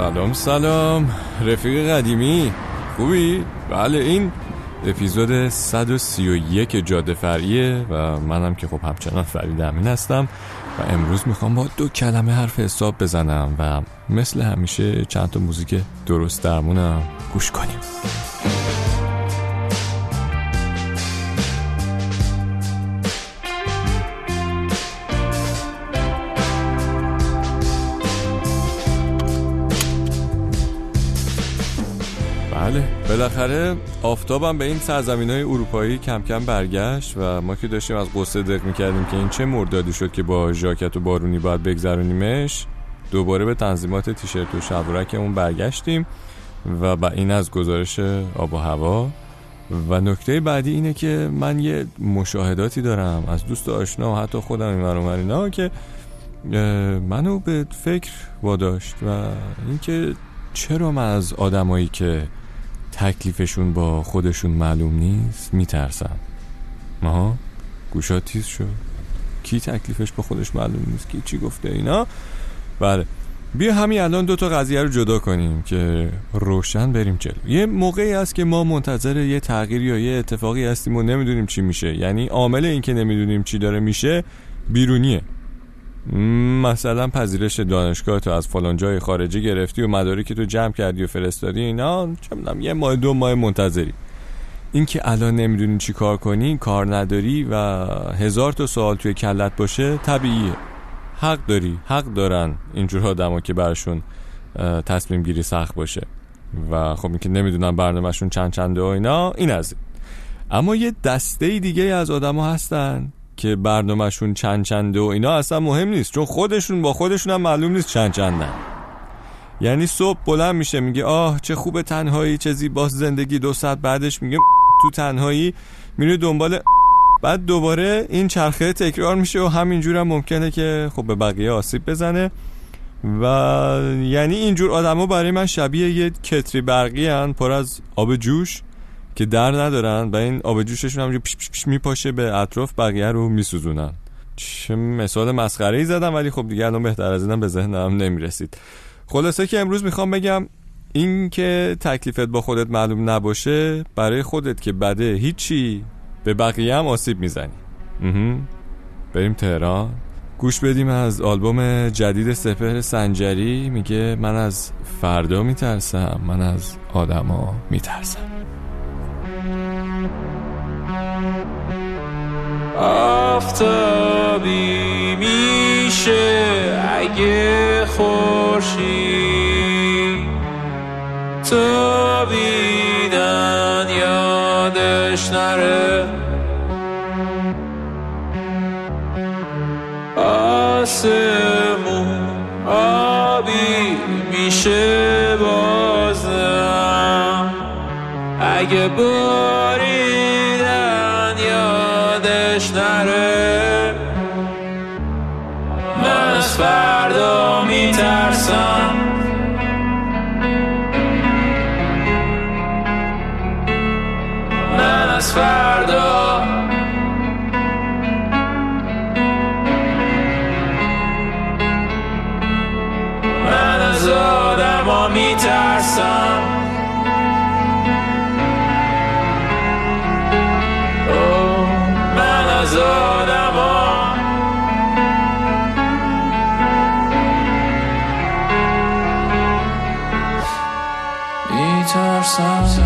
سلام سلام. رفیق قدیمی. خوبی؟ بله این اپیزود 131 جاده فریه و منم که خب همچنان فرید امین هستم و امروز می‌خوام با دو کلمه حرف حساب بزنم و مثل همیشه چند تا موزیک درست درمونم گوش کنیم. بالاخره آفتابم به این سرزمین های اروپایی کم کم برگشت و ما که داشتیم از قصه دق می‌کردیم که این چه مردادی شد که با ژاکت و بارونی باید بگذرونیمش دوباره به تنظیمات تیشرت و شلوارکمون برگشتیم و با این از گزارش آب و هوا. و نکته بعدی اینه که من یه مشاهداتی دارم از دوست آشنا و حتی خودم این اینا که منو به فکر واداشت و اینکه چرا من از آدمایی که تکلیفشون با خودشون معلوم نیست میترسم ماها گوشا تیز شد. کی تکلیفش با خودش معلوم نیست؟ کی چی گفته اینا؟ بله. بیا همین الان دو تا قضیه رو جدا کنیم که روشن بریم جلو. یه موقعی است که ما منتظر یه تغییر یا یه اتفاقی هستیم و نمی‌دونیم چی میشه. یعنی عامل این که نمی‌دونیم چی داره میشه بیرونیه. مثلا پذیرش دانشگاه تو از فلان جای خارجی گرفتی و مدارکی تو جمع کردی و فرستادی اینا چه می‌دونم یه ماه دو ماه منتظری. اینکه الان نمی‌دونی چی کار کنی کار نداری و هزار تا سوال توی کلت باشه طبیعیه. حق داری حق دارن اینجور آدما که برشون تصمیم گیری سخت باشه. و خب اینکه نمی‌دونن برنامهشون چند چنده و اینا این از. اما یه دسته دیگه از آدما هستن که برنامهشون چند چنده و اینا اصلا مهم نیست چون خودشون با خودشون هم معلوم نیست چند چندن. یعنی صبح بلند میشه میگه آه چه خوب تنهایی چه زیباست زندگی. دو ساعت بعدش میگه تو تنهایی میره دنبال بعد دوباره این چرخه تکرار میشه و همینجور هم ممکنه که خب به بقیه آسیب بزنه. و یعنی اینجور آدما برای من شبیه یه کتری برقی هن پر از آب جوش. که در ندارن و این آب جوششون هم پیش پیش میپاشه به اطراف بقیه رو میسوزونن. چه مثال مسخره ای زدم ولی خب دیگه الان بهتر از اینم به ذهنم نمی‌رسید. خلاصه که امروز می‌خوام بگم این که تکلیفت با خودت معلوم نباشه برای خودت که بده هیچی به بقیه هم آسیب می‌زنی. بریم تهران. گوش بدیم از آلبوم جدید سپهر سنجری. میگه من از فردا میترسم من از آدما میترسم. آفتابی میشه اگه خورشید تو بیدن یادش نره. آسمون آبی میشه بازم. اگه باریدن یادش آره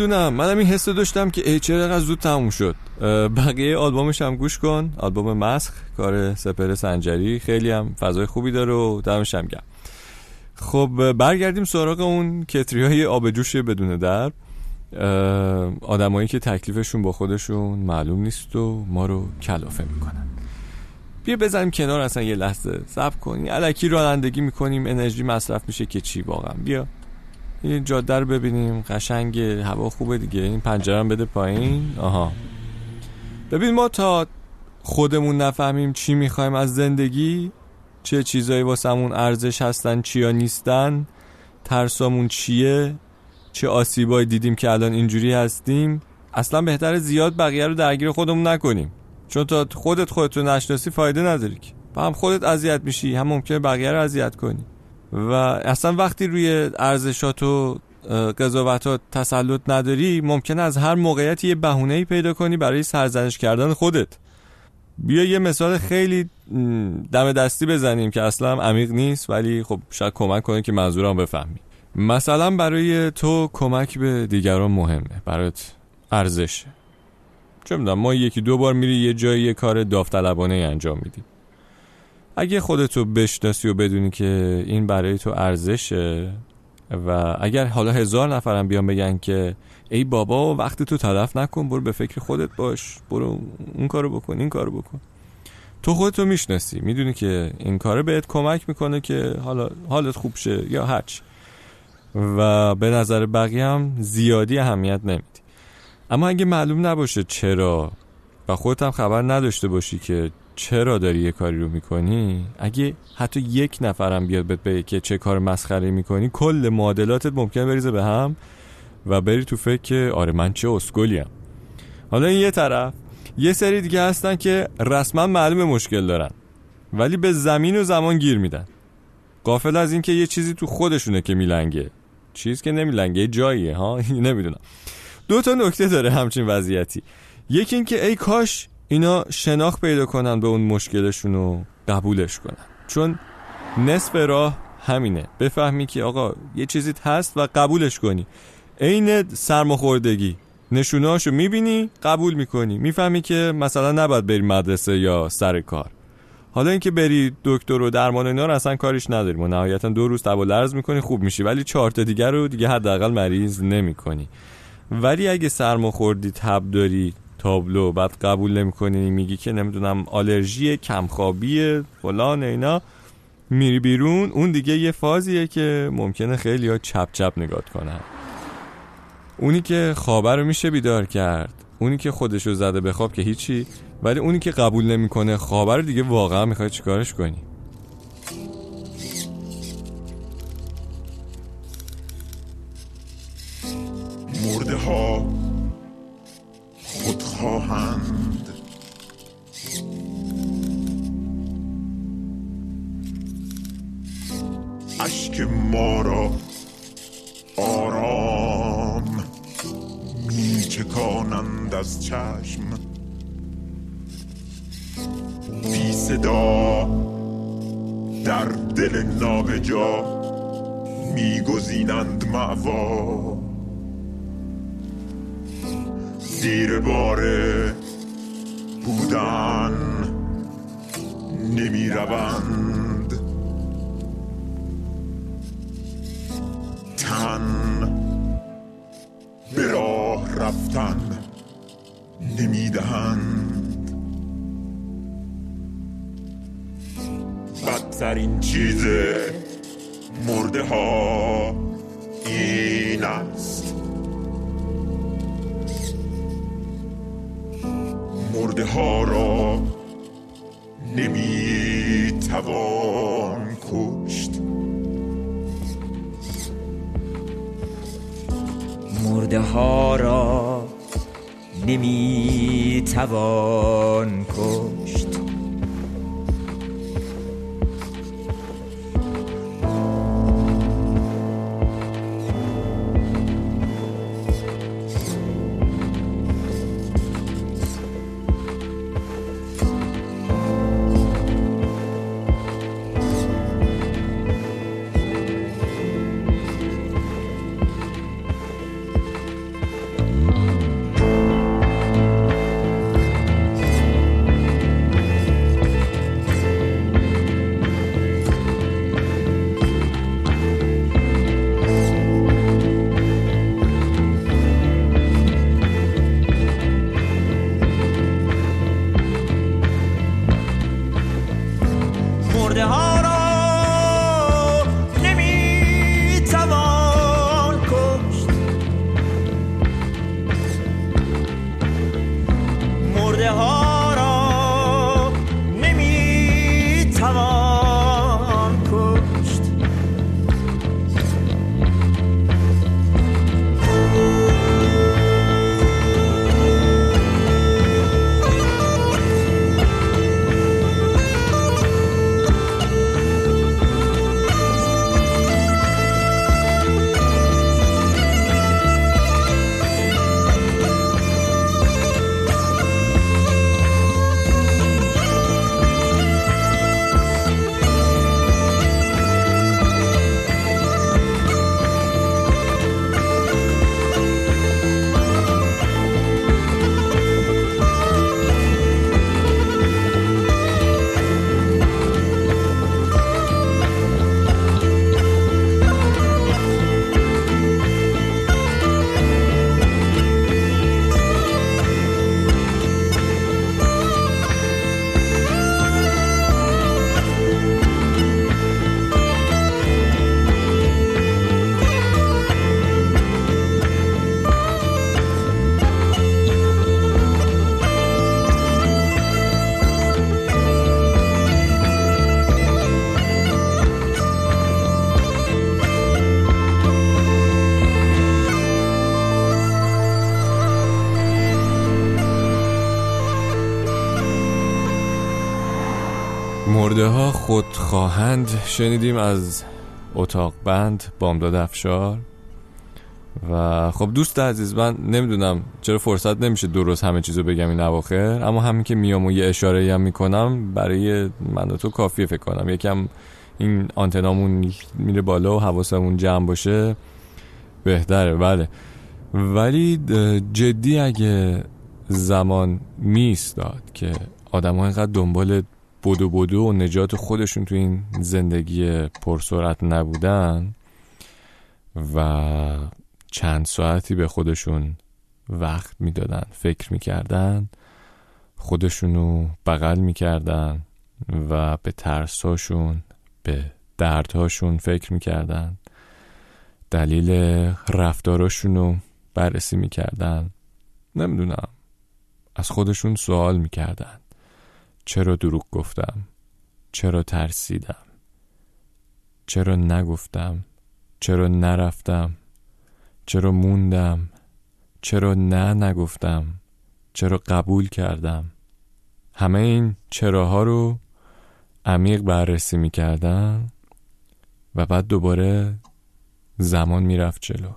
می‌دونم. منم این حس داشتم که ای چرا زود تموم شد. بقیه آلبومش هم گوش کن. آلبوم مسخ کار سپر سنجری. خیلی هم فضای خوبی داره و دمش هم گرم. خب برگردیم سراغ اون کتری های آب جوش بدون در آدمایی که تکلیفشون با خودشون معلوم نیست و ما رو کلافه می‌کنن. بیا بزنیم کنار اصلا یه لحظه صبر کنی علکی رانندگی می‌کنیم. انرژی مصرف میشه که چی واقعا. بیا. این جاده رو ببینیم. قشنگ هوا خوبه دیگه. این پنجره بده پایین. آها. ببین ما تا خودمون نفهمیم چی می‌خوایم از زندگی چه چیزایی واسمون ارزش هستن چیا نیستن ترسامون چیه چه آسیبایی دیدیم که الان اینجوری هستیم. اصلا بهتر زیاد بقیه رو درگیر خودمون نکنیم. چون تا خودت خودت رو نشناسی فایده نداری که. هم خودت اذیت میشی. هم ممکنه بقیه رو اذیت کنی. و اصلا وقتی روی ارزشات و قضاوتات تسلط نداری ممکنه از هر موقعیتی یه بهونه‌ای پیدا کنی برای سرزنش کردن خودت. بیا یه مثال خیلی دم دستی بزنیم که اصلا عمیق نیست ولی خب شاید کمک کنه که منظورم بفهمی. مثلا برای تو کمک به دیگران مهمه برات ارزشه. چه می‌دونم ما یکی دو بار میری یه جایی یه کار داوطلبانه انجام میدی اگه خودتو بشناسی و بدونی که این برای تو ارزشه و اگر حالا هزار نفرم بیان بگن که ای بابا وقتی تو تلف نکن برو به فکر خودت باش برو اون کارو بکن این کارو بکن. تو خودتو می‌شناسی می‌دونی که این کاره بهت کمک می‌کنه که حالا حالت خوب شه یا هرچی. و به نظر بقیه هم زیادی اهمیت نمیدی. اما اگه معلوم نباشه چرا و خودت هم خبر نداشته باشی که چرا داری یه کاری رو می‌کنی؟ اگه حتی یک نفرم بیاد بهت بگه که چه کار مسخره می‌کنی کل معادلاتت ممکنه بریزه به هم و بری تو فکر که آره من چه اسکلیم. حالا این یه طرف. یه سری دیگه هستن که رسما معلوم مشکل دارن ولی به زمین و زمان گیر میدن. قافل از اینکه یه چیزی تو خودشونه که میلنگه. چیز که نمیلنگه جاییه ها؟ نمی‌دونم. دو تا نکته داره همچین وضعیتی. یکی اینکه ای کاش اینا شناخت پیدا کنن به اون مشکلشون رو قبولش کنن. چون نصف راه همینه. بفهمی که آقا یه چیزی هست و قبولش کنی. عین سرماخوردگی. نشونهاشو می‌بینی قبول می‌کنی. می‌فهمی که مثلا نباید بری مدرسه یا سر کار. حالا اینکه بری دکتر و درمان اینا رو اصلا کاریش نداریم و نهایتا دو روز تب و لرز می‌کنی خوب میشی. ولی چهار تا دیگر رو دیگه حداقل مریض نمی‌کنی. ولی اگه سرماخوردی تب داری تابلو. بعد قبول نمی‌کنی میگی که نمی‌دونم آلرژی کمخوابی فلان اینا. میری بیرون. اون دیگه یه فازیه که ممکنه خیلی ها چپ چپ نگات کنن. اونی که خوابه رو میشه بیدار کرد. اونی که خودشو زده به خواب که هیچی. ولی اونی که قبول نمی‌کنه خوابه رو دیگه واقعا می‌خوای چیکارش کنی؟ در دل نابجا میگزینند معوا زیر باره بودن نمی روند تن به راه رفتن نمی دهند بدترین چیز مرده ها این است. مرده ها را نمی توان کشت. مرده ها را نمی توان کشت. مرده ها مرده ها خود خواهند شنیدیم از اتاق بند بامداد افشار. و خب دوست عزیز من نمی‌دونم چرا فرصت نمیشه درست همه چیزو بگم این اواخر اما همین که میام و یه اشاره هم می‌کنم برای من و تو کافیه فکر کنم. یکم این آنتنامون میره بالا و حواسمون جمع باشه. بهتره بله. ولی جدی اگه زمان میستاد که آدم ها اینقدر دنبال بدو بدو و نجات خودشون تو این زندگی پرسرعت نبودن و چند ساعتی به خودشون وقت می‌دادن فکر می‌کردن خودشونو بغل می‌کردن و به ترساشون به دردهاشون فکر می‌کردن. دلیل رفتاراشونو بررسی می‌کردن. نمی‌دونم. از خودشون سوال می‌کردن. چرا دروغ گفتم؟ چرا ترسیدم؟ چرا نگفتم؟ چرا نرفتم؟ چرا موندم؟ چرا نه نگفتم؟ چرا قبول کردم؟ همه این چراها رو عمیق بررسی می‌کردن و بعد دوباره زمان می‌رفت جلو.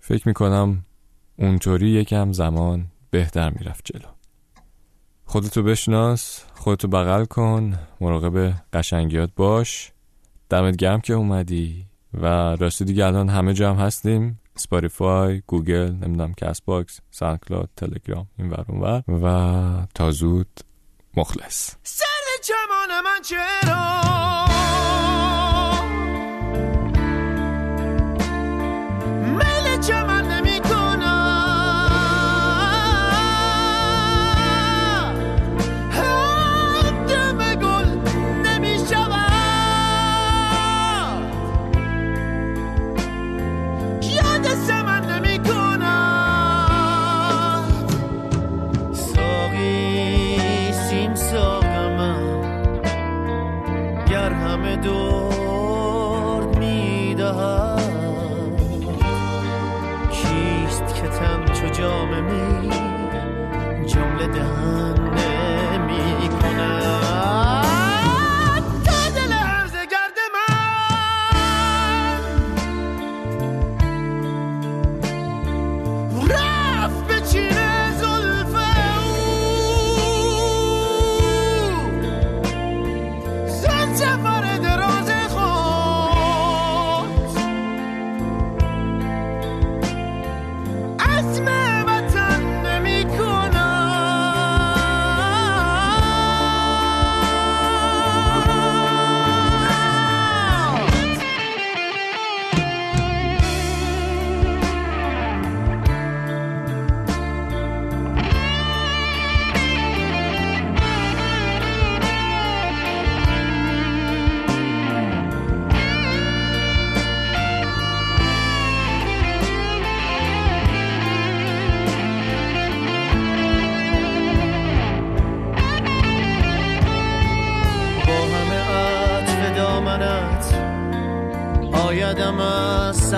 فکر می‌کنم اونطوری یکم زمان بهتر می‌رفت جلو. خودتو بشناس خودتو بغل کن مراقب قشنگیات باش. دمت گرم که اومدی و راستی دیگه الان همه جمع هستیم. Spotify Google نمی‌دونم Castbox SoundCloud تلگرام این ور اون ور. و تا زود مخلص. سر چمان من چرا؟ او از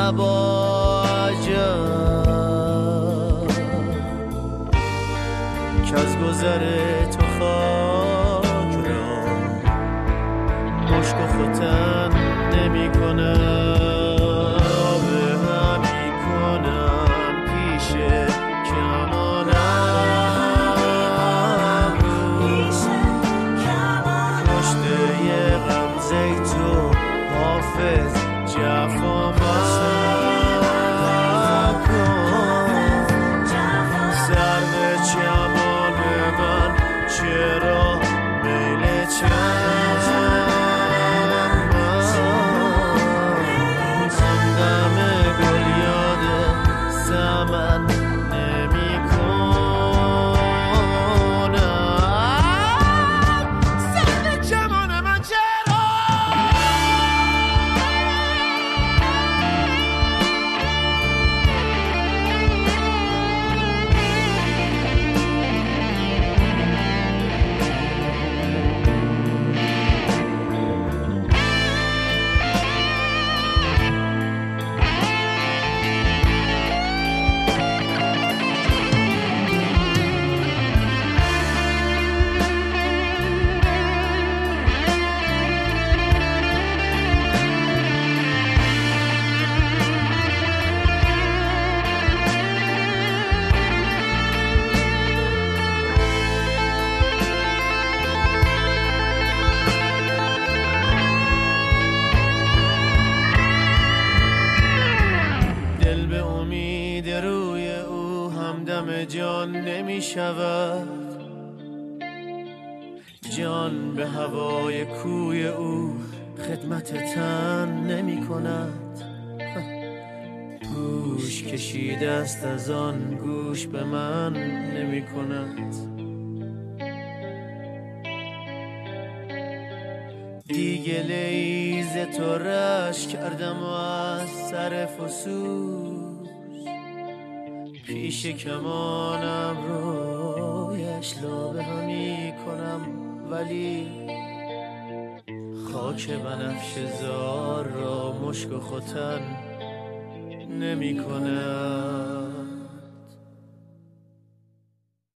شود جان به هوای کوی او خدمت تن نمی کند گوش کشیده است از آن گوش به من نمی کند دیگه لیز تو رش کردم و از سر فسوس پیش کمانم رویش لابه همی کنم ولی خاک بنفش زار را مشک و ختن نمی کنم